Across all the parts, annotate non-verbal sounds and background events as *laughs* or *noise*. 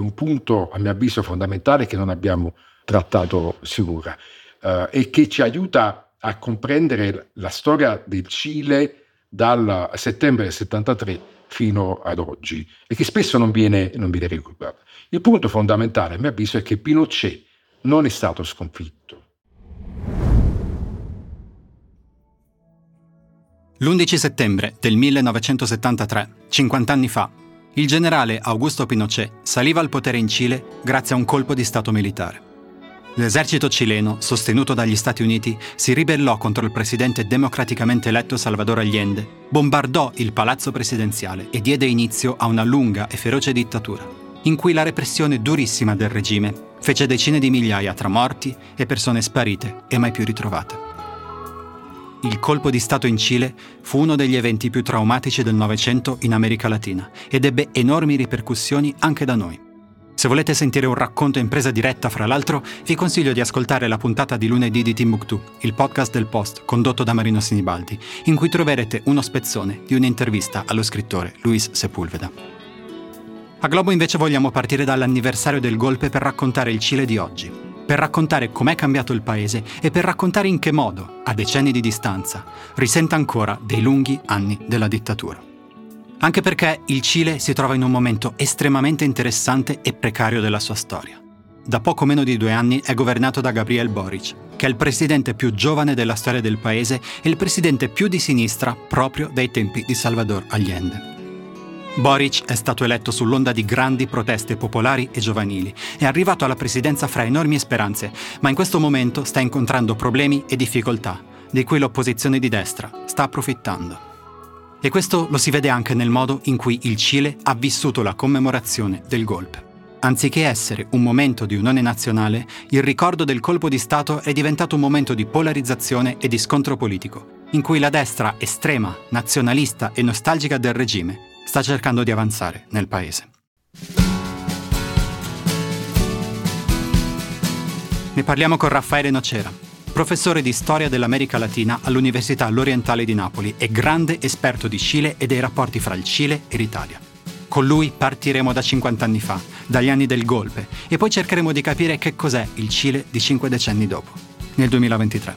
un punto, a mio avviso, fondamentale che non abbiamo trattato sicura eh, e che ci aiuta a comprendere la storia del Cile dal settembre del 73 fino ad oggi e che spesso non viene, non viene recuperato. Il punto fondamentale, a mio avviso, è che Pinochet non è stato sconfitto. L'11 settembre del 1973, 50 anni fa, il generale Augusto Pinochet saliva al potere in Cile grazie a un colpo di Stato militare. L'esercito cileno, sostenuto dagli Stati Uniti, si ribellò contro il presidente democraticamente eletto Salvador Allende, bombardò il palazzo presidenziale e diede inizio a una lunga e feroce dittatura, in cui la repressione durissima del regime fece decine di migliaia tra morti e persone sparite e mai più ritrovate. Il colpo di Stato in Cile fu uno degli eventi più traumatici del Novecento in America Latina ed ebbe enormi ripercussioni anche da noi. Se volete sentire un racconto in presa diretta, fra l'altro, vi consiglio di ascoltare la puntata di lunedì di Timbuktu, il podcast del Post, condotto da Marino Sinibaldi, in cui troverete uno spezzone di un'intervista allo scrittore Luis Sepulveda. A Globo invece vogliamo partire dall'anniversario del golpe per raccontare il Cile di oggi, per raccontare com'è cambiato il paese e per raccontare in che modo, a decenni di distanza, risenta ancora dei lunghi anni della dittatura. Anche perché il Cile si trova in un momento estremamente interessante e precario della sua storia. Da poco meno di due anni è governato da Gabriel Boric, che è il presidente più giovane della storia del paese e il presidente più di sinistra proprio dai tempi di Salvador Allende. Boric è stato eletto sull'onda di grandi proteste popolari e giovanili. È arrivato alla presidenza fra enormi speranze, ma in questo momento sta incontrando problemi e difficoltà, di cui l'opposizione di destra sta approfittando. E questo lo si vede anche nel modo in cui il Cile ha vissuto la commemorazione del golpe. Anziché essere un momento di unione nazionale, il ricordo del colpo di Stato è diventato un momento di polarizzazione e di scontro politico, in cui la destra estrema, nazionalista e nostalgica del regime sta cercando di avanzare nel paese. Ne parliamo con Raffaele Nocera, professore di storia dell'America Latina all'Università L'Orientale di Napoli e grande esperto di Cile e dei rapporti fra il Cile e l'Italia. Con lui partiremo da 50 anni fa, dagli anni del golpe, e poi cercheremo di capire che cos'è il Cile di cinque decenni dopo, nel 2023.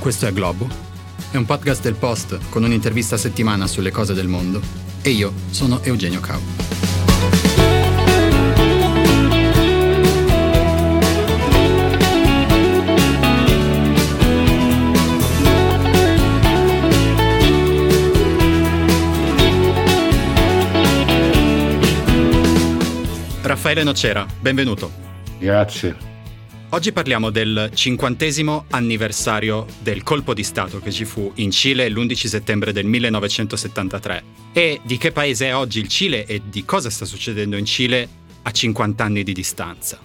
Questo è Globo è un podcast del Post con un'intervista a settimana sulle cose del mondo. E io sono Eugenio Cau. Raffaele Nocera, benvenuto. Grazie. Oggi parliamo del cinquantesimo anniversario del colpo di Stato che ci fu in Cile l'11 settembre del 1973 e di che paese è oggi il Cile e di cosa sta succedendo in Cile a 50 anni di distanza.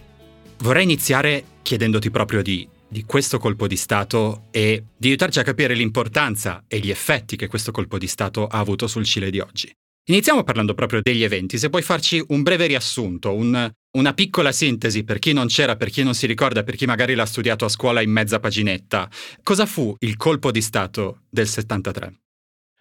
Vorrei iniziare chiedendoti proprio di, di questo colpo di Stato e di aiutarci a capire l'importanza e gli effetti che questo colpo di Stato ha avuto sul Cile di oggi. Iniziamo parlando proprio degli eventi, se puoi farci un breve riassunto, un, una piccola sintesi per chi non c'era, per chi non si ricorda, per chi magari l'ha studiato a scuola in mezza paginetta. Cosa fu il colpo di Stato del 73?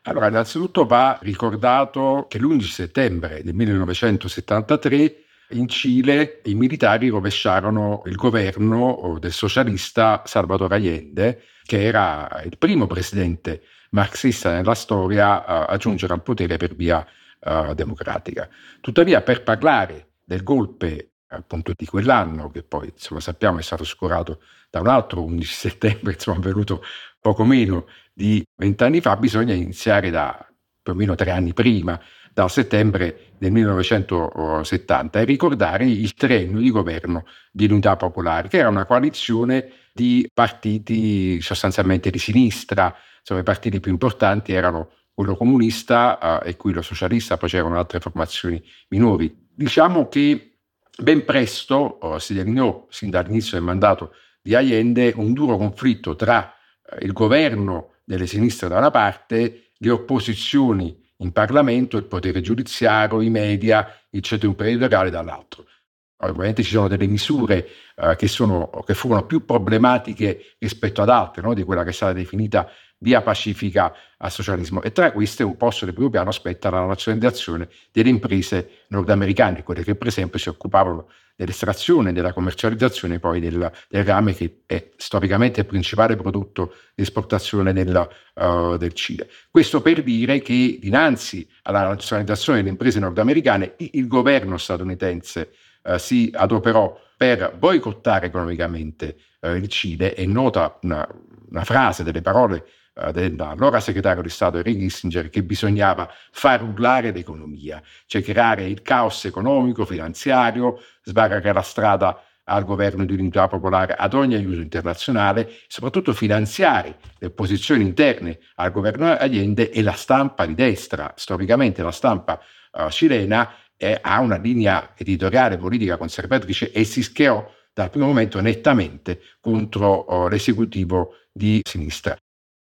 Allora, innanzitutto va ricordato che l'11 settembre del 1973 in Cile i militari rovesciarono il governo del socialista Salvador Allende, che era il primo presidente marxista nella storia uh, a giungere al potere per via uh, democratica. Tuttavia, per parlare del golpe appunto di quell'anno, che poi insomma, sappiamo è stato oscurato da un altro 11 *laughs* settembre, insomma, avvenuto poco meno di vent'anni fa, bisogna iniziare da più o meno tre anni prima, dal settembre del 1970, e ricordare il triennio di governo di Unità Popolare, che era una coalizione di partiti sostanzialmente di sinistra, insomma, i partiti più importanti erano quello comunista eh, e quello socialista, poi c'erano altre formazioni minori. Diciamo che ben presto oh, si delineò, sin dall'inizio del mandato di Allende, un duro conflitto tra eh, il governo delle sinistre da una parte, le opposizioni in Parlamento, il potere giudiziario, i media, il centro imprenditoriale dall'altro. Ovviamente ci sono delle misure eh, che, sono, che furono più problematiche rispetto ad altre, no? di quella che è stata definita via pacifica al socialismo e tra queste un posto del primo piano aspetta la nazionalizzazione delle imprese nordamericane, quelle che per esempio si occupavano dell'estrazione, della commercializzazione poi del, del rame che è storicamente il principale prodotto di esportazione del, uh, del Cile. Questo per dire che dinanzi alla nazionalizzazione delle imprese nordamericane il governo statunitense uh, si adoperò per boicottare economicamente uh, il Cile. È nota una, una frase delle parole dell'allora segretario di Stato Henry Kissinger che bisognava far urlare l'economia, cioè creare il caos economico, finanziario, sbarrare la strada al governo di unità popolare ad ogni aiuto internazionale, soprattutto finanziare le posizioni interne al governo Allende e la stampa di destra. Storicamente la stampa uh, cilena è, ha una linea editoriale politica conservatrice e si schierò dal primo momento nettamente contro uh, l'esecutivo di sinistra.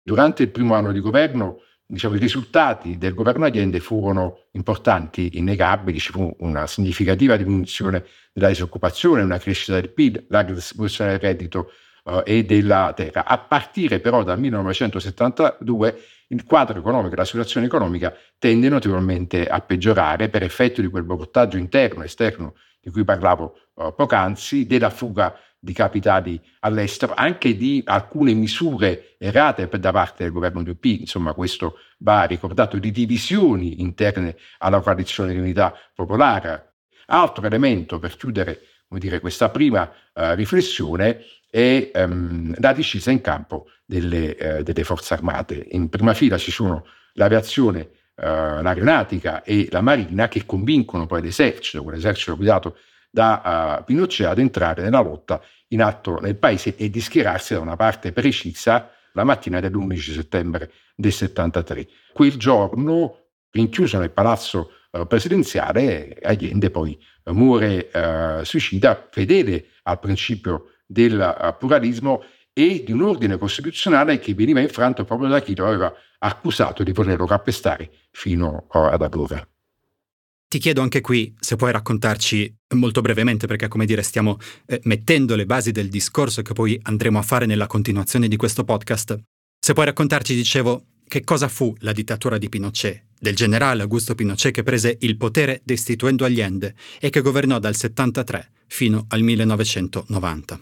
Durante il primo anno di governo, diciamo, i risultati del governo Allende furono importanti, innegabili, ci fu una significativa diminuzione della disoccupazione, una crescita del PIL, la distribuzione del reddito uh, e della terra. A partire però dal 1972 il quadro economico, la situazione economica tende notevolmente a peggiorare per effetto di quel boicottaggio interno e esterno di cui parlavo uh, poc'anzi, della fuga di capitali all'estero, anche di alcune misure errate da parte del governo di UP, insomma questo va ricordato, di divisioni interne alla coalizione di unità popolare. Altro elemento per chiudere dire, questa prima uh, riflessione è um, la discesa in campo delle, uh, delle, forze armate. In prima fila ci sono l'aviazione, uh, l'aeronautica e la marina che convincono poi l'esercito, quell'esercito guidato da uh, Pinochet ad entrare nella lotta in atto nel paese e di schierarsi da una parte precisa la mattina dell'11 settembre del 73. Quel giorno, rinchiuso nel palazzo uh, presidenziale, Allende poi uh, muore suicida, fedele al principio del pluralismo e di un ordine costituzionale che veniva infranto proprio da chi lo aveva accusato di volerlo calpestare fino ad allora. Ti chiedo anche qui se puoi raccontarci molto brevemente, perché come dire stiamo eh, mettendo le basi del discorso che poi andremo a fare nella continuazione di questo podcast, se puoi raccontarci, dicevo, che cosa fu la dittatura di Pinochet, del generale Augusto Pinochet che prese il potere destituendo Allende e che governò dal 73 fino al 1990.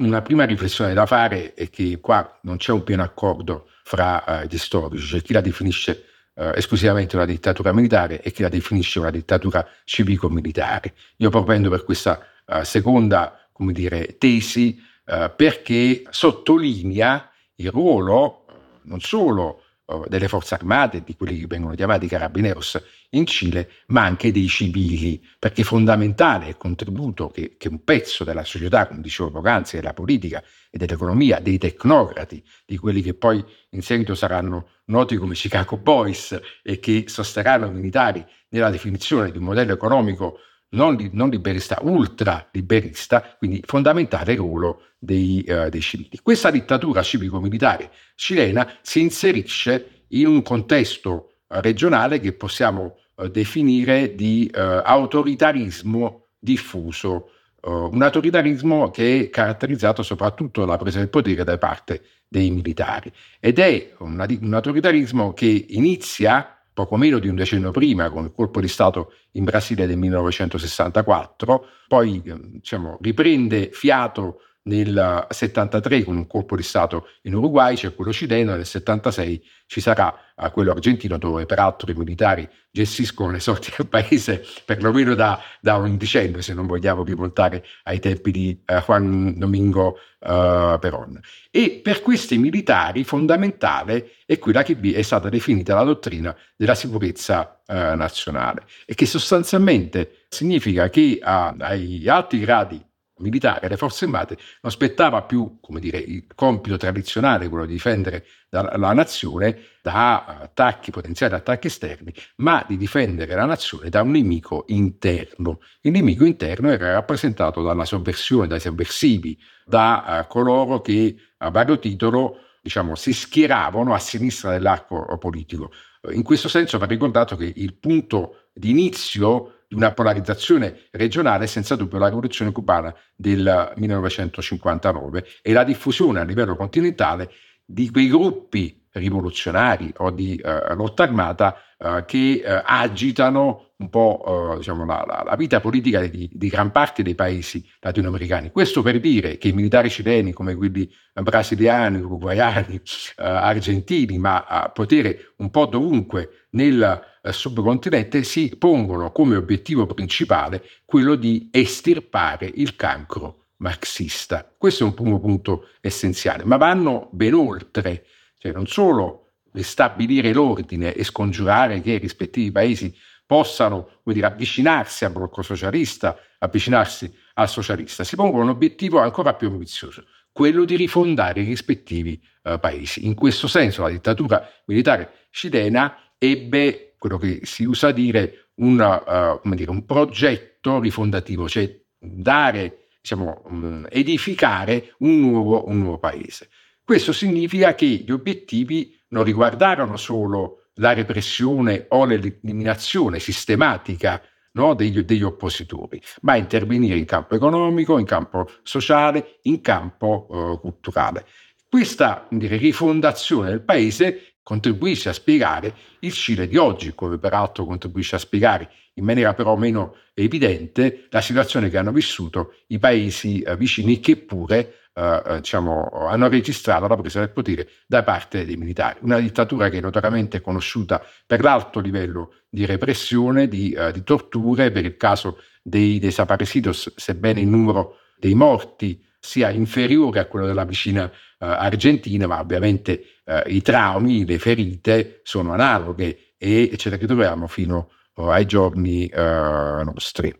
Una prima riflessione da fare è che qua non c'è un pieno accordo fra uh, gli storici, c'è chi la definisce eh, esclusivamente una dittatura militare e che la definisce una dittatura civico-militare. Io propendo per questa eh, seconda come dire, tesi eh, perché sottolinea il ruolo eh, non solo delle forze armate, di quelli che vengono chiamati carabineros in Cile, ma anche dei civili, perché è fondamentale il contributo che, che un pezzo della società, come dicevo poc'anzi, della politica e dell'economia, dei tecnocrati, di quelli che poi in seguito saranno noti come Chicago Boys e che sosterranno i militari nella definizione di un modello economico non, non liberista, ultra liberista, quindi fondamentale ruolo dei, uh, dei civili. Questa dittatura civico-militare cilena si inserisce in un contesto regionale che possiamo uh, definire di autoritarismo diffuso, un autoritarismo che è caratterizzato soprattutto dalla presa del potere da parte dei militari ed è una, un autoritarismo che inizia poco meno di un decennio prima, con il colpo di Stato in Brasile del 1964, poi diciamo, riprende fiato nel 73 con un colpo di Stato in Uruguay, c'è quello cileno, nel 76 ci sarà uh, quello argentino dove peraltro i militari gestiscono le sorti del paese perlomeno da, da un decennio, se non vogliamo riportare ai tempi di uh, Juan Domingo uh, Perón. E per questi militari fondamentale è quella che è stata definita la dottrina della sicurezza nazionale e che sostanzialmente significa che ai alti gradi militare, le forze armate, non aspettava più, come dire, il compito tradizionale, quello di difendere la, la nazione da attacchi, potenziali attacchi esterni, ma di difendere la nazione da un nemico interno. Il nemico interno era rappresentato dalla sovversione, dai sovversivi, da uh, coloro che a vario titolo diciamo, si schieravano a sinistra dell'arco politico. In questo senso va ricordato che il punto di inizio di una polarizzazione regionale senza dubbio la rivoluzione cubana del 1959 e la diffusione a livello continentale di quei gruppi rivoluzionari o di eh, lotta armata eh, che eh, agitano un po' eh, diciamo, la, la, vita politica di, di, gran parte dei paesi latinoamericani. Questo per dire che i militari cileni come quelli brasiliani, uruguayani, eh, argentini, ma a potere un po' dovunque nel subcontinente si pongono come obiettivo principale quello di estirpare il cancro marxista. Questo è un primo punto essenziale, ma vanno ben oltre cioè non solo stabilire l'ordine e scongiurare che i rispettivi paesi possano dire, avvicinarsi al blocco socialista, avvicinarsi al socialista, si pongono un obiettivo ancora più ambizioso, quello di rifondare i rispettivi uh, paesi. In questo senso la dittatura militare cilena ebbe quello che si usa dire, una, uh, dire un progetto rifondativo, cioè dare, diciamo, um, edificare un nuovo, un nuovo paese. Questo significa che gli obiettivi non riguardarono solo la repressione o l'eliminazione sistematica no, degli, degli, oppositori, ma intervenire in campo economico, in campo sociale, in campo uh, culturale. Questa dire, rifondazione del paese contribuisce a spiegare il Cile di oggi, come peraltro contribuisce a spiegare in maniera però meno evidente la situazione che hanno vissuto i paesi uh, vicini che pure eh, eh, diciamo, hanno registrato la presa del potere da parte dei militari. Una dittatura che è notoriamente conosciuta per l'alto livello di repressione, di, uh, di torture, per il caso dei desaparecidos, sebbene il numero dei morti sia inferiore a quello della vicina uh, Argentina, ma ovviamente i traumi, le ferite sono analoghe e ce le ritroviamo fino ai giorni nostri.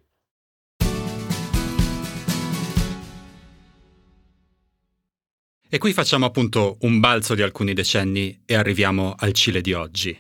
E qui facciamo appunto un balzo di alcuni decenni e arriviamo al Cile di oggi.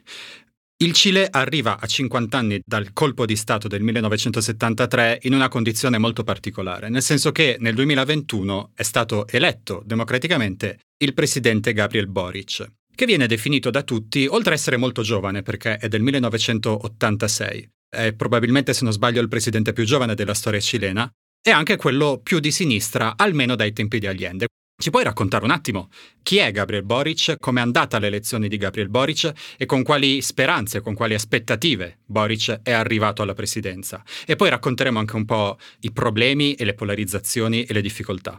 Il Cile arriva a 50 anni dal colpo di Stato del 1973 in una condizione molto particolare, nel senso che nel 2021 è stato eletto democraticamente il presidente Gabriel Boric, che viene definito da tutti, oltre ad essere molto giovane perché è del 1986, è probabilmente se non sbaglio il presidente più giovane della storia cilena, e anche quello più di sinistra, almeno dai tempi di Allende. Ci puoi raccontare un attimo chi è Gabriel Boric, come è andata l'elezione di Gabriel Boric e con quali speranze, con quali aspettative Boric è arrivato alla presidenza? E poi racconteremo anche un po' i problemi e le polarizzazioni e le difficoltà.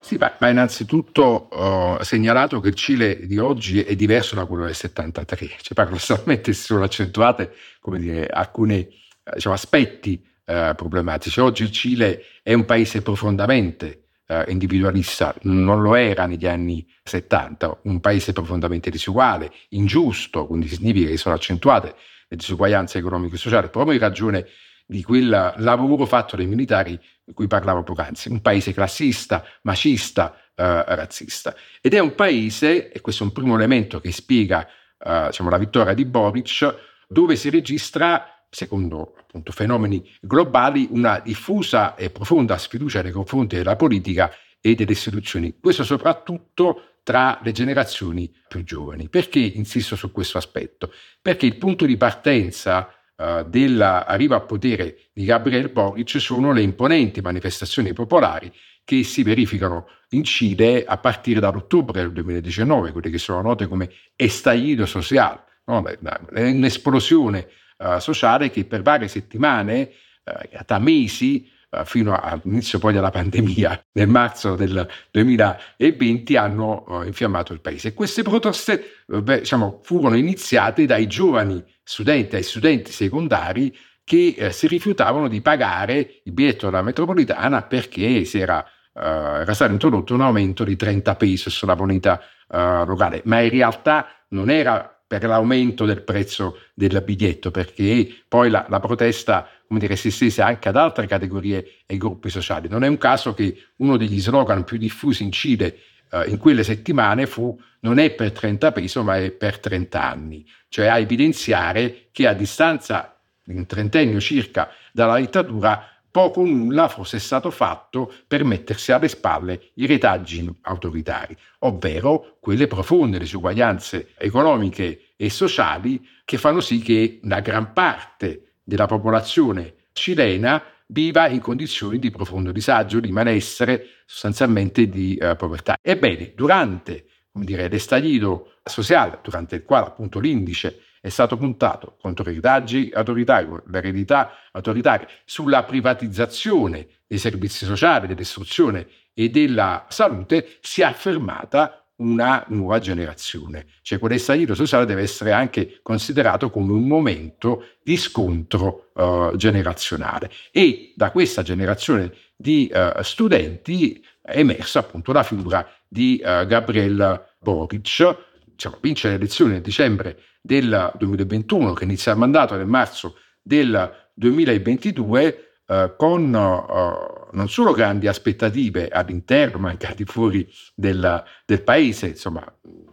Sì, ma, innanzitutto ho segnalato che il Cile di oggi è diverso da quello del 73, cioè paradossalmente si sono accentuate dire, alcuni diciamo, aspetti eh, problematici. Oggi il Cile è un paese profondamente eh, individualista, non lo era negli anni 70, un paese profondamente disuguale, ingiusto, quindi significa che sono accentuate le disuguaglianze economiche e sociali, proprio in ragione di quel lavoro fatto dai militari di cui parlavo poc'anzi, un paese classista, macista, eh, razzista. Ed è un paese, e questo è un primo elemento che spiega eh, diciamo, la vittoria di Boric, dove si registra secondo appunto, fenomeni globali, una diffusa e profonda sfiducia nei confronti della politica e delle istituzioni. Questo soprattutto tra le generazioni più giovani. Perché insisto su questo aspetto? Perché il punto di partenza uh, dell'arrivo al potere di Gabriel Boric sono le imponenti manifestazioni popolari che si verificano in Cile a partire dall'ottobre del 2019, quelle che sono note come estallido social, no? un'esplosione uh, sociale che per varie settimane, uh, da mesi, uh, fino all'inizio poi della pandemia, *laughs* nel marzo del 2020, hanno infiammato il paese. Queste proteste beh, diciamo, furono iniziate dai giovani studenti, ai studenti secondari che eh, si rifiutavano di pagare il biglietto della metropolitana perché era, uh, era stato introdotto un aumento di 30 pesos sulla moneta uh, locale, ma in realtà non era per l'aumento del prezzo del biglietto, perché poi la, la protesta come dire, si estese anche ad altre categorie e gruppi sociali. Non è un caso che uno degli slogan più diffusi in Cile eh, in quelle settimane fu non è per 30 peso ma è per 30 anni, cioè a evidenziare che a distanza di un trentennio circa dalla dittatura poco o nulla fosse stato fatto per mettersi alle spalle i retaggi autoritari, ovvero quelle profonde disuguaglianze economiche e sociali che fanno sì che una gran parte della popolazione cilena viva in condizioni di profondo disagio, di malessere, sostanzialmente di uh, povertà. Ebbene, durante come dire, l'estallido sociale, durante il quale appunto l'indice è stato puntato contro i ritaggi autoritari, l'eredità autoritaria, sulla privatizzazione dei servizi sociali, dell'istruzione e della salute, si è affermata una nuova generazione. Cioè quell'estallido sociale deve essere anche considerato come un momento di scontro uh, generazionale e da questa generazione di uh, studenti è emersa appunto la figura di uh, Gabriel Boric, diciamo, vince le elezioni nel dicembre del 2021 che inizia il mandato nel marzo del 2022 Uh, con uh, non solo grandi aspettative all'interno, ma anche al di fuori del, del, paese, insomma,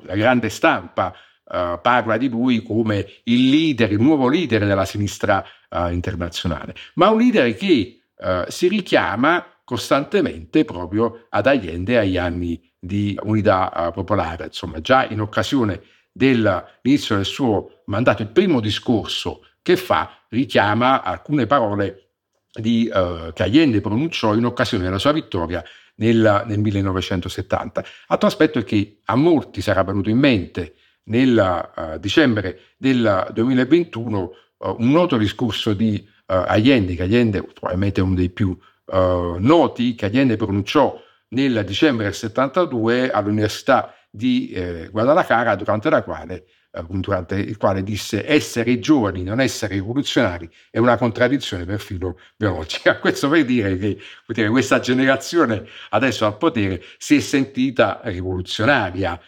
la grande stampa uh, parla di lui come il leader, il nuovo leader della sinistra internazionale, ma un leader che si richiama costantemente proprio ad Allende agli anni di unità popolare, insomma, già in occasione dell'inizio del suo mandato, il primo discorso che fa richiama alcune parole di, uh, che Allende pronunciò in occasione della sua vittoria nel, nel 1970. Altro aspetto è che a molti sarà venuto in mente nel uh, dicembre del 2021 uh, un noto discorso di Allende, che Allende probabilmente è uno dei più noti, che Allende pronunciò nel dicembre del 72 all'Università di eh, Guadalajara, durante la quale durante il quale disse essere giovani, non essere rivoluzionari è una contraddizione perfino biologica. *laughs* Questo per dire che dire, questa generazione adesso al potere si è sentita rivoluzionaria,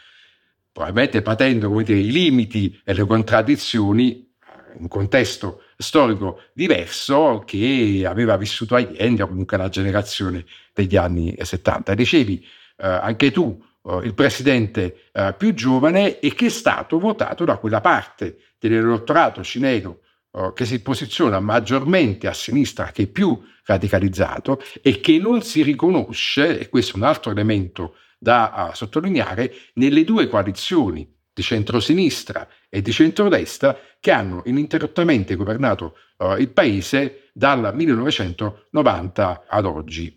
probabilmente patendo dire, i limiti e le contraddizioni in un contesto storico diverso che aveva vissuto Allende o comunque la generazione degli anni 70. Dicevi eh, anche tu uh, il presidente uh, più giovane e che è stato votato da quella parte dell'elettorato cileno uh, che si posiziona maggiormente a sinistra, che è più radicalizzato e che non si riconosce, e questo è un altro elemento da sottolineare, nelle due coalizioni di centrosinistra e di centrodestra che hanno ininterrottamente governato uh, il paese dal 1990 ad oggi.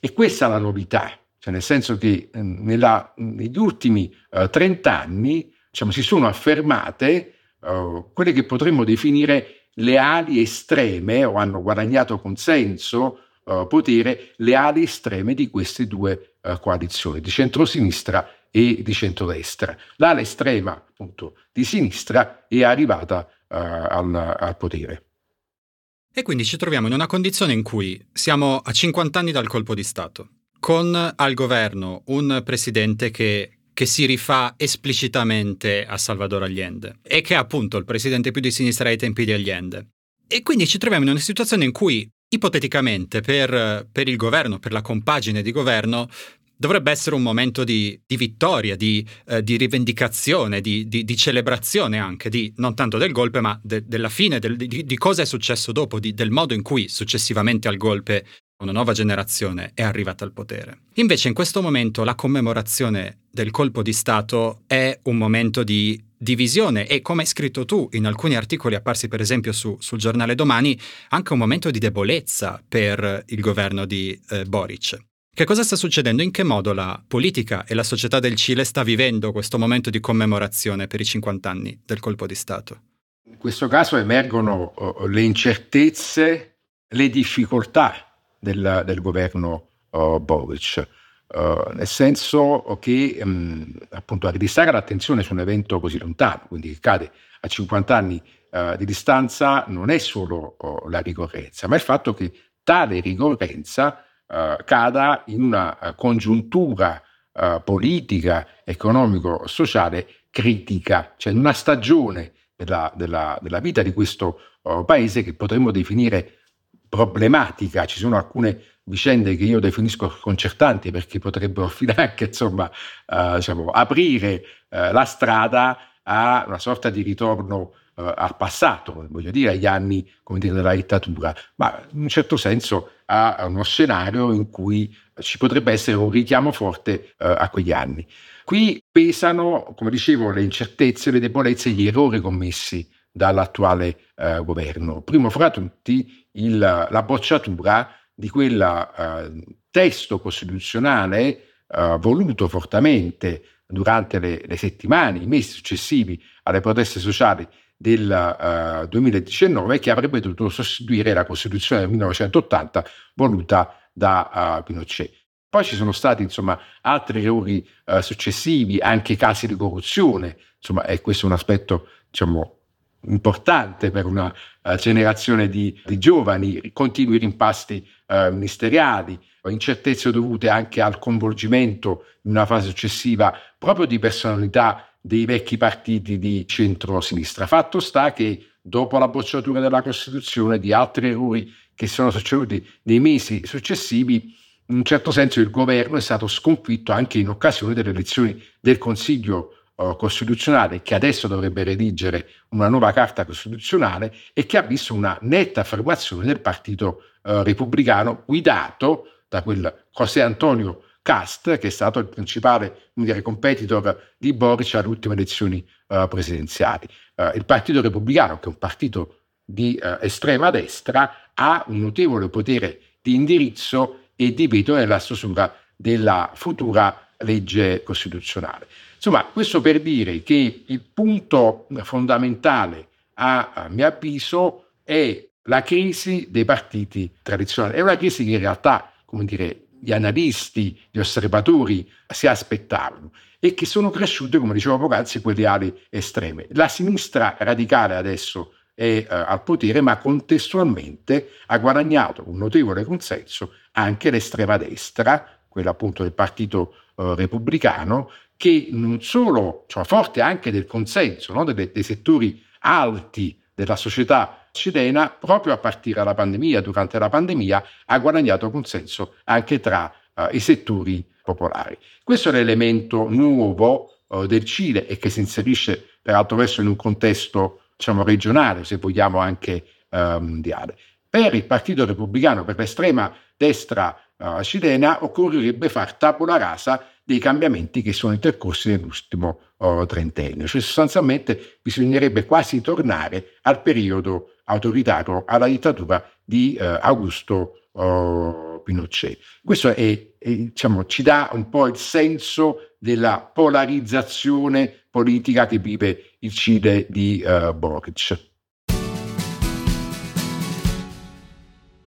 E questa è la novità, cioè nel senso che eh, nella, negli ultimi uh, 30 anni diciamo, si sono affermate uh, quelle che potremmo definire le ali estreme o hanno guadagnato consenso, uh, potere, le ali estreme di queste due coalizioni, di centrosinistra e di centrodestra. L'ala estrema appunto di sinistra è arrivata al, al potere. E quindi ci troviamo in una condizione in cui siamo a 50 anni dal colpo di Stato con al governo un presidente che, che, si rifà esplicitamente a Salvador Allende e che è appunto il presidente più di sinistra ai tempi di Allende. E quindi ci troviamo in una situazione in cui, ipoteticamente, per, per il governo, per la compagine di governo, dovrebbe essere un momento di, di vittoria, di, eh, di rivendicazione, di, di, celebrazione anche, non tanto del golpe, ma de, della fine, del, di, cosa è successo dopo, del modo in cui successivamente al golpe una nuova generazione è arrivata al potere. Invece in questo momento la commemorazione del colpo di Stato è un momento di divisione e come hai scritto tu in alcuni articoli apparsi per esempio su, sul giornale Domani, anche un momento di debolezza per il governo di eh, Boric. Che cosa sta succedendo? In che modo la politica e la società del Cile sta vivendo questo momento di commemorazione per i 50 anni del colpo di Stato? In questo caso emergono uh, le incertezze, le difficoltà del, del governo uh, Boric. Uh, nel senso che um, appunto a ridistare l'attenzione su un evento così lontano, quindi che cade a 50 anni uh, di distanza, non è solo uh, la ricorrenza, ma il fatto che tale ricorrenza cada in una congiuntura politica, economico-sociale critica, cioè in una stagione della, della, della vita di questo paese che potremmo definire problematica, ci sono alcune vicende che io definisco sconcertanti perché potrebbero finanche insomma, uh, diciamo, aprire uh, la strada a una sorta di ritorno uh, al passato, voglio dire agli anni dire, della dittatura, ma in un certo senso a uno scenario in cui ci potrebbe essere un richiamo forte a quegli anni. Qui pesano, come dicevo, le incertezze, le debolezze, gli errori commessi dall'attuale governo. Primo fra tutti il, la bocciatura di quel uh, testo costituzionale uh, voluto fortemente durante le, le settimane, i mesi successivi alle proteste sociali del uh, 2019 che avrebbe dovuto sostituire la Costituzione del 1980 voluta da uh, Pinochet. Poi ci sono stati insomma, altri errori uh, successivi, anche casi di corruzione, insomma, e questo è un aspetto diciamo, importante per una uh, generazione di, di, giovani, continui rimpasti uh, ministeriali, incertezze dovute anche al coinvolgimento in una fase successiva proprio di personalità dei vecchi partiti di centro-sinistra. Fatto sta che dopo la bocciatura della Costituzione, di altri errori che sono succeduti nei mesi successivi, in un certo senso il governo è stato sconfitto anche in occasione delle elezioni del Consiglio Costituzionale che adesso dovrebbe redigere una nuova carta costituzionale e che ha visto una netta affermazione del Partito uh, Repubblicano guidato da quel José Antonio Cast, che è stato il principale dire, competitor di Boric alle ultime elezioni uh, presidenziali. Uh, il Partito Repubblicano, che è un partito di uh, estrema destra, ha un notevole potere di indirizzo e di veto nella stesura della futura legge costituzionale. Insomma, questo per dire che il punto fondamentale, a, a mio avviso, è la crisi dei partiti tradizionali. È una crisi che in realtà, come dire, gli analisti, gli osservatori si aspettavano e che sono cresciute, come dicevo poc'anzi, quelle ali estreme. La sinistra radicale adesso è uh, al potere, ma contestualmente ha guadagnato un notevole consenso anche l'estrema destra, quella appunto del Partito uh, Repubblicano, che non solo, cioè forte anche del consenso no? dei, dei settori alti della società cilena, proprio a partire dalla pandemia, durante la pandemia, ha guadagnato consenso anche tra uh, i settori popolari. Questo è l'elemento nuovo uh, del Cile e che si inserisce peraltro verso in un contesto diciamo, regionale, se vogliamo anche uh, mondiale. Per il Partito Repubblicano, per l'estrema destra uh, cilena, occorrerebbe far tabula rasa dei cambiamenti che sono intercorsi nell'ultimo uh, trentennio, cioè sostanzialmente bisognerebbe quasi tornare al periodo autoritario alla dittatura di eh, Augusto oh, Pinochet. Questo è, è, diciamo, ci dà un po' il senso della polarizzazione politica che vive il Cile di uh, Boric.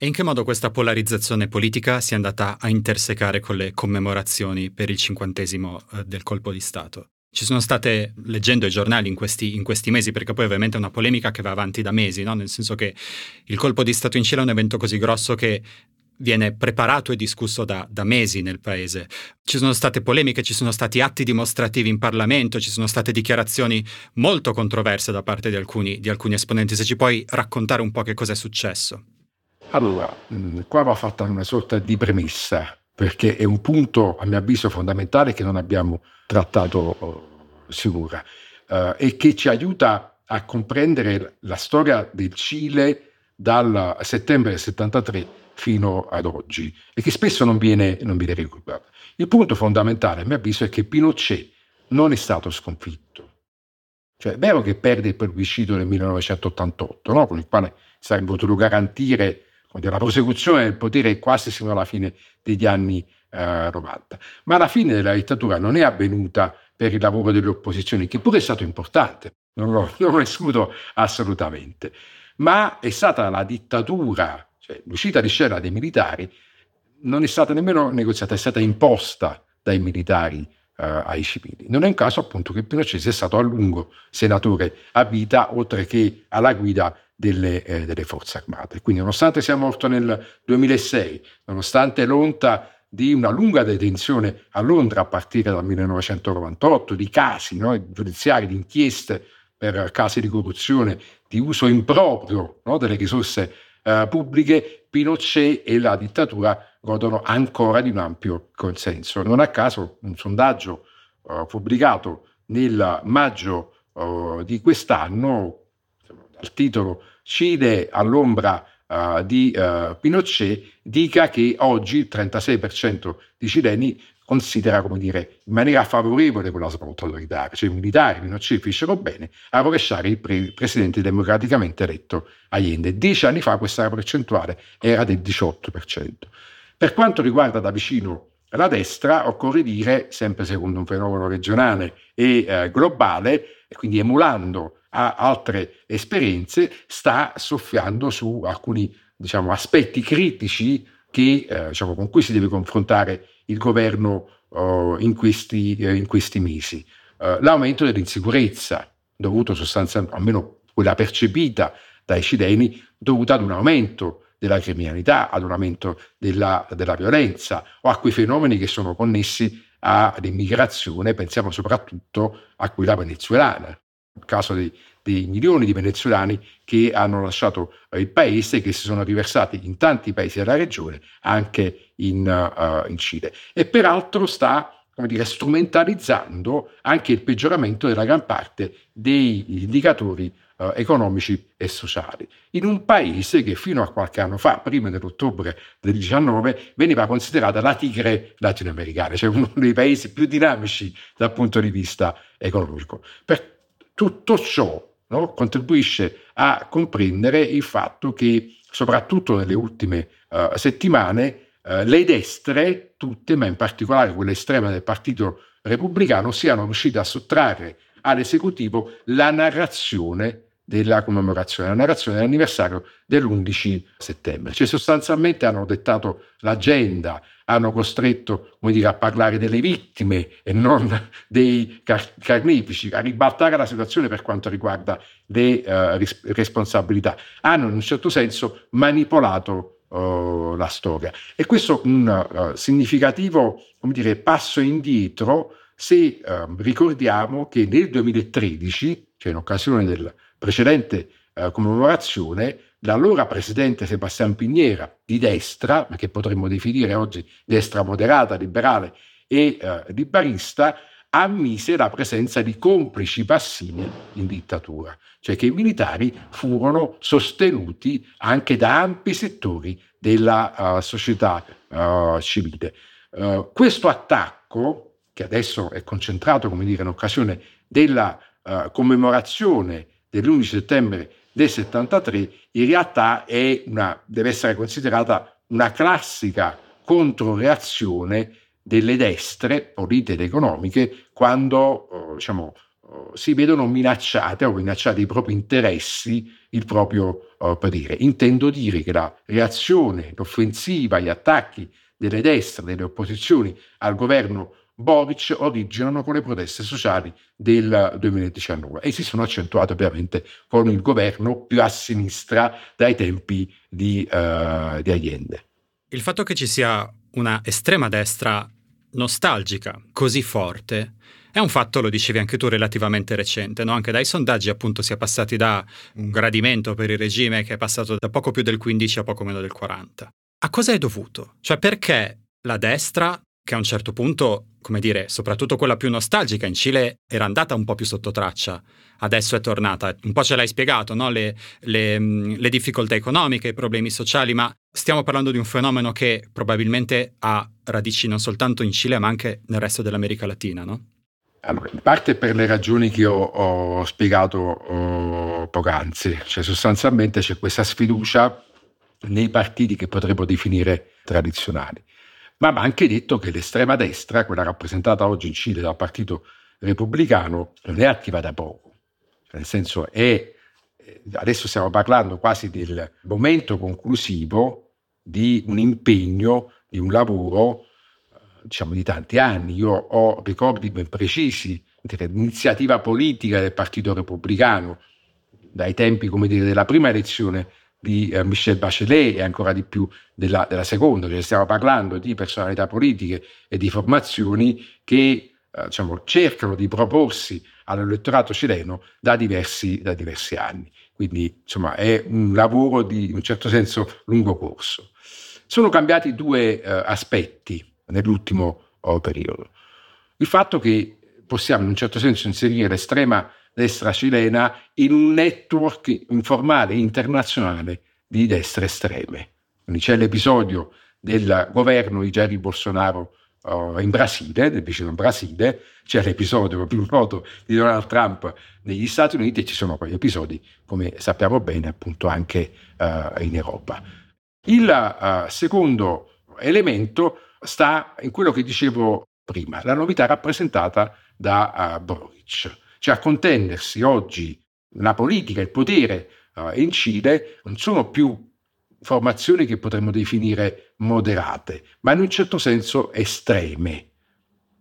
E in che modo questa polarizzazione politica si è andata a intersecare con le commemorazioni per il cinquantesimo eh, del colpo di Stato? Ci sono state, leggendo i giornali in questi, in questi, mesi, perché poi ovviamente è una polemica che va avanti da mesi, no? nel senso che il colpo di Stato in Cile è un evento così grosso che viene preparato e discusso da, da, mesi nel paese. Ci sono state polemiche, ci sono stati atti dimostrativi in Parlamento, ci sono state dichiarazioni molto controverse da parte di alcuni, di alcuni esponenti. Se ci puoi raccontare un po' che cosa è successo. Allora, mm, qua va fatta una sorta di premessa, perché è un punto, a mio avviso, fondamentale che non abbiamo trattato oh, sicura uh, e che ci aiuta a comprendere la storia del Cile dal settembre del 73 fino ad oggi e che spesso non viene, non viene ricordato. Il punto fondamentale, a mio avviso, è che Pinochet non è stato sconfitto. Cioè, è vero che perde il plebiscito nel 1988, no? con il quale sarebbe potuto garantire la prosecuzione del potere quasi fino alla fine degli anni eh, 90. Ma la fine della dittatura non è avvenuta per il lavoro delle opposizioni, che pure è stato importante, non lo, non lo escludo assolutamente, ma è stata la dittatura, cioè l'uscita di scena dei militari, non è stata nemmeno negoziata, è stata imposta dai militari eh, ai civili. Non è un caso appunto che Pinochet sia stato a lungo senatore a vita, oltre che alla guida delle, eh, delle, forze armate. Quindi nonostante sia morto nel 2006, nonostante l'onta di una lunga detenzione a Londra a partire dal 1998, di casi no, giudiziari, di inchieste per casi di corruzione, di uso improprio no, delle risorse eh, pubbliche, Pinochet e la dittatura godono ancora di un ampio consenso. Non a caso un sondaggio uh, pubblicato nel maggio uh, di quest'anno, dal titolo Cile all'ombra uh, di Pinochet, dica che oggi il 36% di cileni considera, come dire, in maniera favorevole quella svolta autoritaria, cioè i militari Pinochet fecero bene a rovesciare il pre- presidente democraticamente eletto Allende. Dieci anni fa questa percentuale era del 18%. Per quanto riguarda da vicino la destra, occorre dire, sempre secondo un fenomeno regionale e eh, globale, quindi emulando a altre esperienze, sta soffiando su alcuni diciamo, aspetti critici che, eh, diciamo, con cui si deve confrontare il governo uh, in, questi, uh, in, questi, mesi. Uh, l'aumento dell'insicurezza, dovuto sostanzialmente, almeno quella percepita dai cileni, dovuta ad un aumento della criminalità, ad un aumento della, della violenza o a quei fenomeni che sono connessi all'immigrazione, pensiamo soprattutto a quella venezuelana. Caso dei, dei milioni di venezuelani che hanno lasciato eh, il paese e che si sono riversati in tanti paesi della regione, anche in, uh, in Cile. E peraltro sta dire, strumentalizzando anche il peggioramento della gran parte degli indicatori uh, economici e sociali, in un paese che fino a qualche anno fa, prima dell'ottobre del 19, veniva considerata la tigre latinoamericana, cioè uno dei paesi più dinamici dal punto di vista economico. Per tutto ciò no? contribuisce a comprendere il fatto che soprattutto nelle ultime uh, settimane uh, le destre, tutte, ma in particolare quelle estreme del Partito Repubblicano, siano riuscite a sottrarre all'esecutivo la narrazione della commemorazione, la narrazione dell'anniversario dell'11 settembre. Cioè sostanzialmente hanno dettato l'agenda, hanno costretto come dire, a parlare delle vittime e non *laughs* dei car- carnefici, a ribaltare la situazione per quanto riguarda le uh, ris- responsabilità. Hanno in un certo senso manipolato uh, la storia. E questo è un uh, significativo dire, passo indietro se ricordiamo che nel 2013, cioè in occasione del precedente commemorazione, l'allora presidente Sebastian Piniera di destra, ma che potremmo definire oggi destra moderata, liberale e eh, liberista, ammise la presenza di complici passivi in dittatura, cioè che i militari furono sostenuti anche da ampi settori della uh, società uh, civile. Uh, questo attacco, che adesso è concentrato, come dire, in occasione della commemorazione dell'11 settembre del 73 in realtà una, deve essere considerata una classica controreazione delle destre politiche ed economiche quando eh, diciamo, eh, si vedono minacciate o minacciati i propri interessi, il proprio eh, potere. Intendo dire che la reazione, l'offensiva, gli attacchi delle destre, delle opposizioni al governo Boric originano con le proteste sociali del 2019 e si sono accentuate ovviamente con il governo più a sinistra dai tempi di, uh, di Allende. Il fatto che ci sia una estrema destra nostalgica così forte è un fatto, lo dicevi anche tu, relativamente recente, no? anche dai sondaggi appunto si è passati da un gradimento per il regime che è passato da poco più del 15 a poco meno del 40. A cosa è dovuto? Cioè perché la destra che a un certo punto, come dire, soprattutto quella più nostalgica in Cile era andata un po' più sotto traccia, adesso è tornata. Un po' ce l'hai spiegato, no? le, le, le difficoltà economiche, i problemi sociali, ma stiamo parlando di un fenomeno che probabilmente ha radici non soltanto in Cile, ma anche nel resto dell'America Latina, no? Allora, in parte per le ragioni che ho, ho spiegato oh, poc'anzi, cioè sostanzialmente c'è questa sfiducia nei partiti che potremmo definire tradizionali ma va anche detto che l'estrema destra, quella rappresentata oggi in Cile dal Partito Repubblicano, non è attiva da poco. Nel senso è, eh, adesso stiamo parlando quasi del momento conclusivo di un impegno, di un lavoro, eh, diciamo di tanti anni. Io ho ricordi ben precisi dell'iniziativa politica del Partito Repubblicano, dai tempi, dire, della prima elezione di eh, Michel Bachelet e ancora di più della, della seconda, cioè stiamo parlando di personalità politiche e di formazioni che eh, diciamo, cercano di proporsi all'elettorato cileno da diversi, da diversi anni. Quindi insomma è un lavoro di in un certo senso lungo corso. Sono cambiati due eh, aspetti nell'ultimo oh, periodo. Il fatto che possiamo in un certo senso inserire l'estrema destra cilena in un network informale internazionale di destre estreme. Quindi c'è l'episodio del governo di Jair Bolsonaro uh, in Brasile, nel vicino Brasile, c'è l'episodio più noto di Donald Trump negli Stati Uniti e ci sono poi episodi, come sappiamo bene, appunto anche uh, in Europa. Il uh, secondo elemento sta in quello che dicevo prima, la novità rappresentata da Boric, cioè a contendersi oggi la politica, il potere in Cile non sono più formazioni che potremmo definire moderate, ma in un certo senso estreme,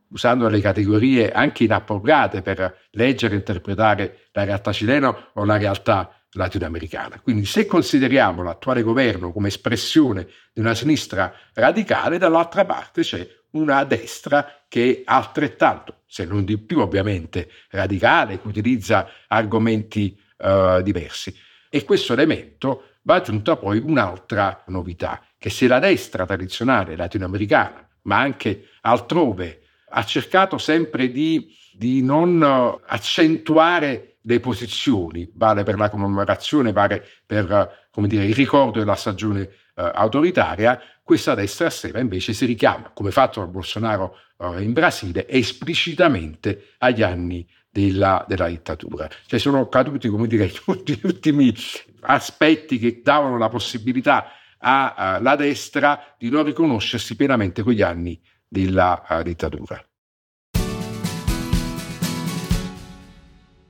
usando le categorie anche inappropriate per leggere e interpretare la realtà cilena o la realtà latinoamericana. Quindi se consideriamo l'attuale governo come espressione di una sinistra radicale, dall'altra parte c'è una destra che è altrettanto, se non di più ovviamente, radicale, che utilizza argomenti uh, diversi. E questo elemento va aggiunta poi un'altra novità, che se la destra tradizionale latinoamericana, ma anche altrove, ha cercato sempre di, di non accentuare le posizioni, vale per la commemorazione, vale per dire, il ricordo della stagione eh, autoritaria, questa destra estrema invece si richiama, come fatto da Bolsonaro eh, in Brasile, esplicitamente agli anni della, della, dittatura. Cioè sono caduti, come dire, tutti *laughs* gli ultimi aspetti che davano la possibilità alla destra di non riconoscersi pienamente quegli anni della uh, dittatura.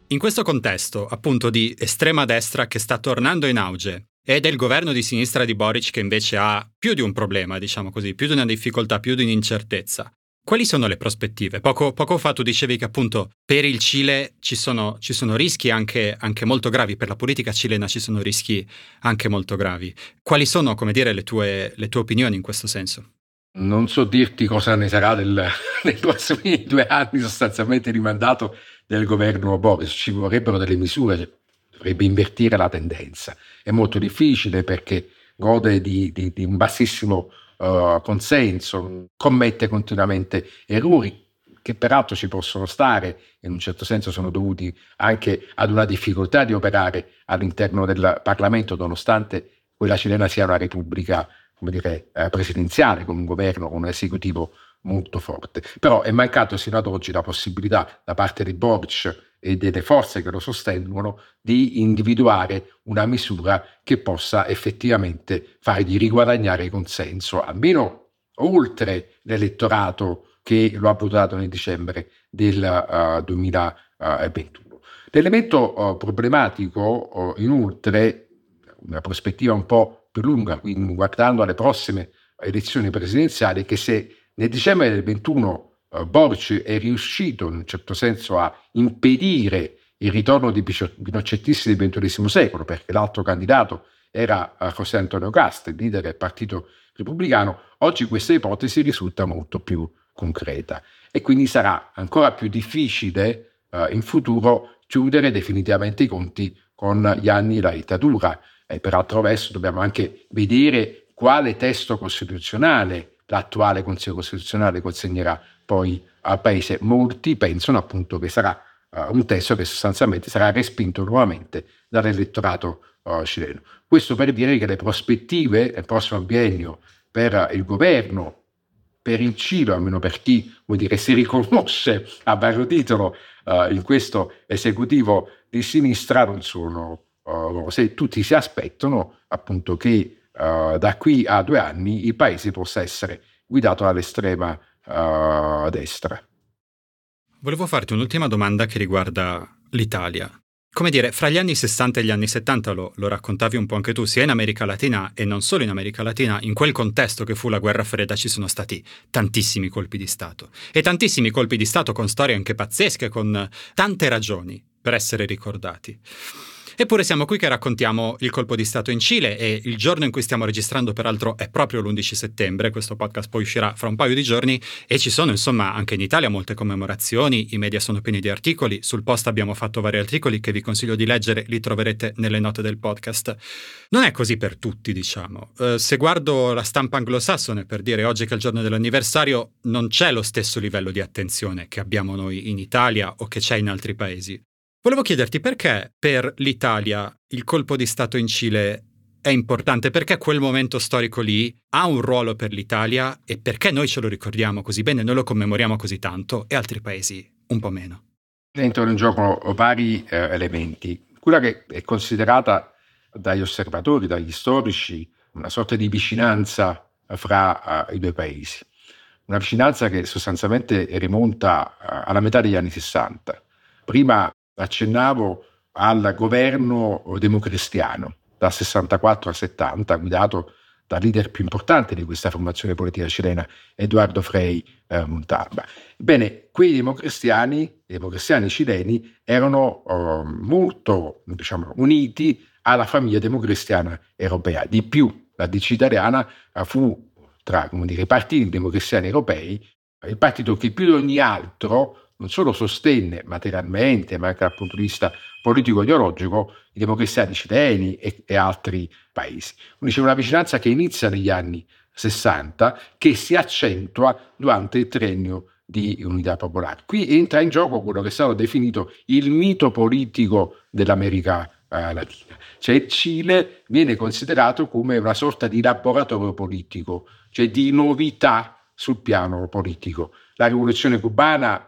In questo contesto, appunto, di estrema destra che sta tornando in auge e del governo di sinistra di Boric che invece ha più di un problema, diciamo così, più di una difficoltà, più di un'incertezza, quali sono le prospettive? Poco, poco, fa tu dicevi che appunto per il Cile ci sono, ci sono rischi anche, anche, molto gravi, per la politica cilena ci sono rischi anche molto gravi. Quali sono, come dire, le tue, le tue opinioni in questo senso? Non so dirti cosa ne sarà del, *laughs* nei prossimi due anni sostanzialmente rimandato del governo Boris, ci vorrebbero delle misure, dovrebbe invertire la tendenza. È molto difficile perché gode di, di, di un bassissimo uh, consenso, commette continuamente errori che peraltro ci possono stare, in un certo senso sono dovuti anche ad una difficoltà di operare all'interno del Parlamento, nonostante quella cilena sia una repubblica come dire, eh, presidenziale, con un governo, con un esecutivo molto forte. Però è mancato sino ad oggi la possibilità da parte di Boric e delle forze che lo sostengono di individuare una misura che possa effettivamente fargli riguadagnare consenso, almeno oltre l'elettorato che lo ha votato nel dicembre del uh, 2021. L'elemento uh, problematico, uh, inoltre, una prospettiva un po' più lunga, quindi guardando alle prossime elezioni presidenziali, che se nel dicembre del 2021 uh, Boric è riuscito in un certo senso a impedire il ritorno di pinocettisti del XXI secolo, perché l'altro candidato era uh, José Antonio Castro, il leader del Partito Repubblicano, oggi questa ipotesi risulta molto più concreta e quindi sarà ancora più difficile uh, in futuro chiudere definitivamente i conti con gli anni della dittatura. E per altro verso dobbiamo anche vedere quale testo costituzionale l'attuale Consiglio Costituzionale consegnerà poi al Paese. Molti pensano appunto che sarà uh, un testo che sostanzialmente sarà respinto nuovamente dall'elettorato uh, cileno. Questo per dire che le prospettive del prossimo biennio per il governo, per il Cile, almeno per chi vuol dire, si riconosce a vario titolo uh, in questo esecutivo di sinistra, non sono se tutti si aspettano appunto che da qui a due anni il paese possa essere guidato dall'estrema uh, destra. Volevo farti un'ultima domanda che riguarda l'Italia. Come dire, fra gli anni 60 e gli anni 70, lo, lo, raccontavi un po' anche tu, sia in America Latina e non solo in America Latina, in quel contesto che fu la guerra fredda ci sono stati tantissimi colpi di Stato. E tantissimi colpi di Stato con storie anche pazzesche, con tante ragioni per essere ricordati. Eppure siamo qui che raccontiamo il colpo di Stato in Cile e il giorno in cui stiamo registrando peraltro è proprio l'11 settembre, questo podcast poi uscirà fra un paio di giorni e ci sono insomma anche in Italia molte commemorazioni, i media sono pieni di articoli, sul post abbiamo fatto vari articoli che vi consiglio di leggere, li troverete nelle note del podcast. Non è così per tutti diciamo, uh, se guardo la stampa anglosassone per dire oggi che è il giorno dell'anniversario non c'è lo stesso livello di attenzione che abbiamo noi in Italia o che c'è in altri paesi. Volevo chiederti perché per l'Italia il colpo di Stato in Cile è importante, perché quel momento storico lì ha un ruolo per l'Italia e perché noi ce lo ricordiamo così bene, noi lo commemoriamo così tanto e altri paesi un po' meno. Entrano in gioco vari eh, elementi. Quella che è considerata dagli osservatori, dagli storici, una sorta di vicinanza fra uh, i due paesi. Una vicinanza che sostanzialmente rimonta uh, alla metà degli anni 60. Prima accennavo al governo democristiano dal 64 al 70, guidato dal leader più importante di questa formazione politica cilena, Eduardo Frei eh, Montalba. Ebbene, quei democristiani, i democristiani cileni, erano eh, molto diciamo, uniti alla famiglia democristiana europea. Di più, la DC italiana eh, fu tra dire, i partiti democristiani europei il partito che più di ogni altro non solo sostenne materialmente, ma anche dal punto di vista politico-ideologico, i democristiani cileni e, e altri paesi. Quindi c'è una vicinanza che inizia negli anni 60 che si accentua durante il triennio di unità popolare. Qui entra in gioco quello che è stato definito il mito politico dell'America eh, Latina. Cioè il Cile viene considerato come una sorta di laboratorio politico, cioè di novità sul piano politico. La rivoluzione cubana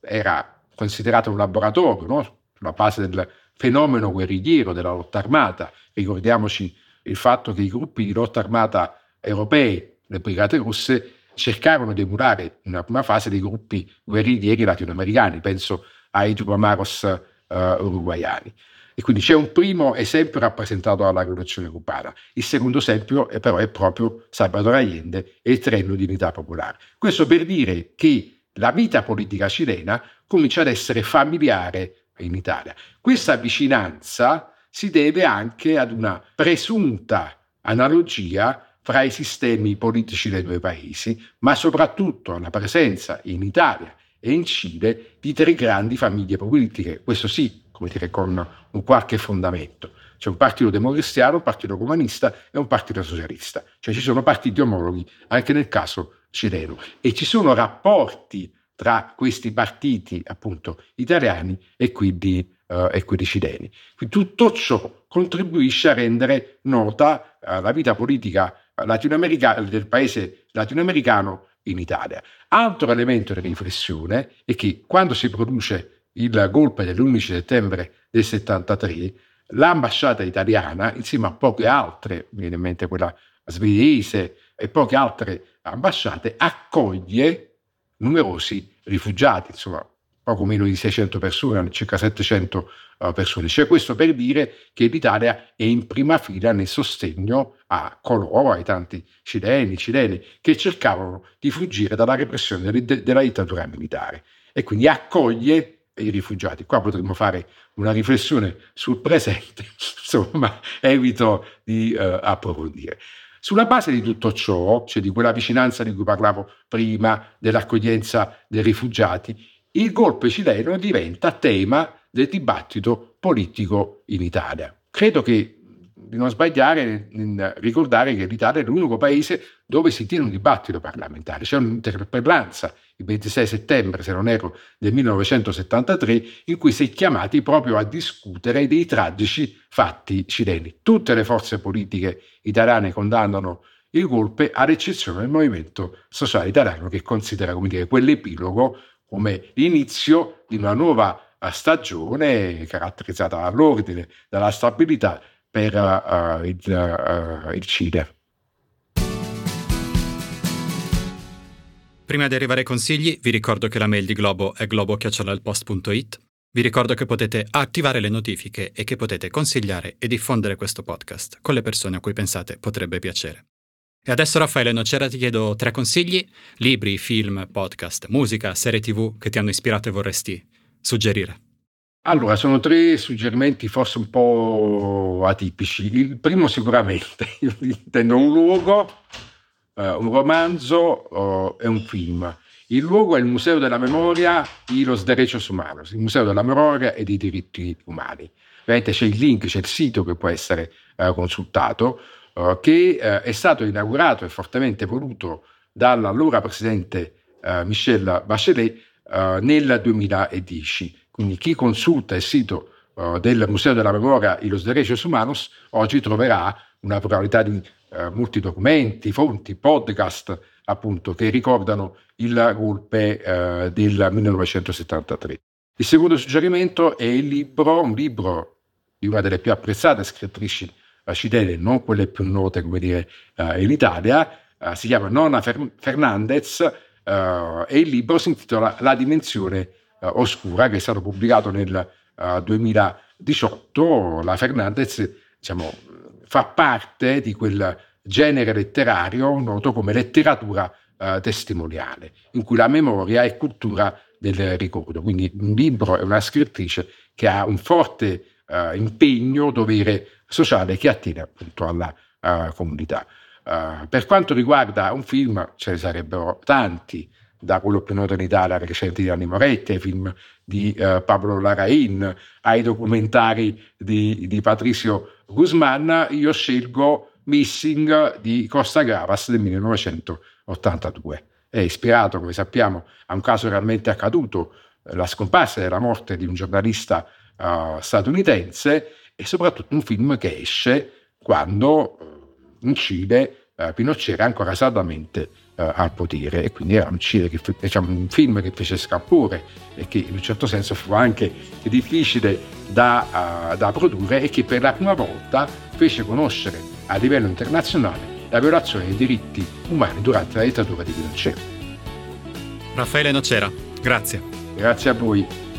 era considerato un laboratorio no? sulla base del fenomeno guerrigliero della lotta armata. Ricordiamoci il fatto che i gruppi di lotta armata europei, le brigate russe, cercarono di emulare in una prima fase dei gruppi guerriglieri latinoamericani, penso ai Tupamaros uh, uruguayani. E quindi c'è un primo esempio rappresentato dalla rivoluzione cubana. Il secondo esempio è però è proprio Salvador Allende e il treno di unità popolare. Questo per dire che la vita politica cilena comincia ad essere familiare in Italia. Questa vicinanza si deve anche ad una presunta analogia fra i sistemi politici dei due paesi, ma soprattutto alla presenza in Italia e in Cile di tre grandi famiglie politiche, questo sì, come dire, con un qualche fondamento. C'è un partito democristiano, un partito comunista e un partito socialista, cioè ci sono partiti omologhi anche nel caso cileno e ci sono rapporti tra questi partiti appunto italiani e quindi, uh, e quelli cileni. Quindi tutto ciò contribuisce a rendere nota uh, la vita politica latinoamericana del paese latinoamericano in Italia. Altro elemento di riflessione è che quando si produce il golpe dell'11 settembre del 73, l'ambasciata italiana, insieme a poche altre, mi viene in mente quella svedese e poche altre ambasciate, accoglie numerosi rifugiati, insomma poco meno di 600 persone, circa 700 uh, persone. Cioè questo per dire che l'Italia è in prima fila nel sostegno a coloro, ai tanti cileni, cileni, che cercavano di fuggire dalla repressione de- della dittatura militare e quindi accoglie i rifugiati. Qua potremmo fare una riflessione sul presente, *laughs* insomma, evito di uh, approfondire. Sulla base di tutto ciò, cioè di quella vicinanza di cui parlavo prima, dell'accoglienza dei rifugiati, il golpe cileno diventa tema del dibattito politico in Italia. Credo che di non sbagliare in ricordare che l'Italia è l'unico paese dove si tiene un dibattito parlamentare. C'è un'interpellanza il 26 settembre, se non erro, del 1973, in cui si è chiamati proprio a discutere dei tragici fatti cileni. Tutte le forze politiche italiane condannano il golpe, ad eccezione del Movimento Sociale Italiano, che considera come dire, quell'epilogo come l'inizio di una nuova stagione caratterizzata dall'ordine, dalla stabilità per uh, il, uh, il Cile. Prima di arrivare ai consigli, vi ricordo che la mail di Globo è globo.it. Vi ricordo che potete attivare le notifiche e che potete consigliare e diffondere questo podcast con le persone a cui pensate potrebbe piacere. E adesso Raffaele Nocera ti chiedo tre consigli, libri, film, podcast, musica, serie tv che ti hanno ispirato e vorresti suggerire. Allora, sono tre suggerimenti forse un po' atipici. Il primo sicuramente, *laughs* io intendo un luogo, eh, un romanzo eh, e un film. Il luogo è il Museo della Memoria e Los Derechos Humanos, il Museo della Memoria e dei diritti umani. Ovviamente c'è il link, c'è il sito che può essere eh, consultato, eh, che eh, è stato inaugurato e fortemente voluto dall'allora presidente eh, Michel Bachelet nel 2010 quindi chi consulta il sito uh, del Museo della Memoria e los Derechos Humanos oggi troverà una pluralità di uh, molti documenti, fonti, podcast appunto che ricordano il golpe uh, del 1973. Il secondo suggerimento è il libro, un libro di una delle più apprezzate scrittrici cilene, non quelle più note come dire in Italia, si chiama Nona Fernandez e il libro si intitola La dimensione eh, oscura che è stato pubblicato nel 2018, eh, la Fernandez diciamo, fa parte di quel genere letterario noto come letteratura eh, testimoniale, in cui la memoria è cultura del ricordo. Quindi un libro è una scrittrice che ha un forte eh, impegno, dovere sociale che attiene appunto alla uh, comunità. Uh, per quanto riguarda un film, ce ne sarebbero tanti, da quello più noto in Italia recente di Anni Moretti, ai film di uh, Pablo Larraín, ai documentari di, di Patricio Guzman, io scelgo Missing di Costa Gavas del 1982. È ispirato, come sappiamo, a un caso realmente accaduto, la scomparsa e la morte di un giornalista uh, statunitense e soprattutto un film che esce quando uh, in Cile uh, Pinochet ancora saldamente uh, al potere e quindi era un, che, diciamo, un, film che fece scalpore e che in un certo senso fu anche difficile da, uh, da produrre e che per la prima volta fece conoscere a livello internazionale la violazione dei diritti umani durante la dittatura di Pinochet. Raffaele Nocera, grazie. Grazie a voi.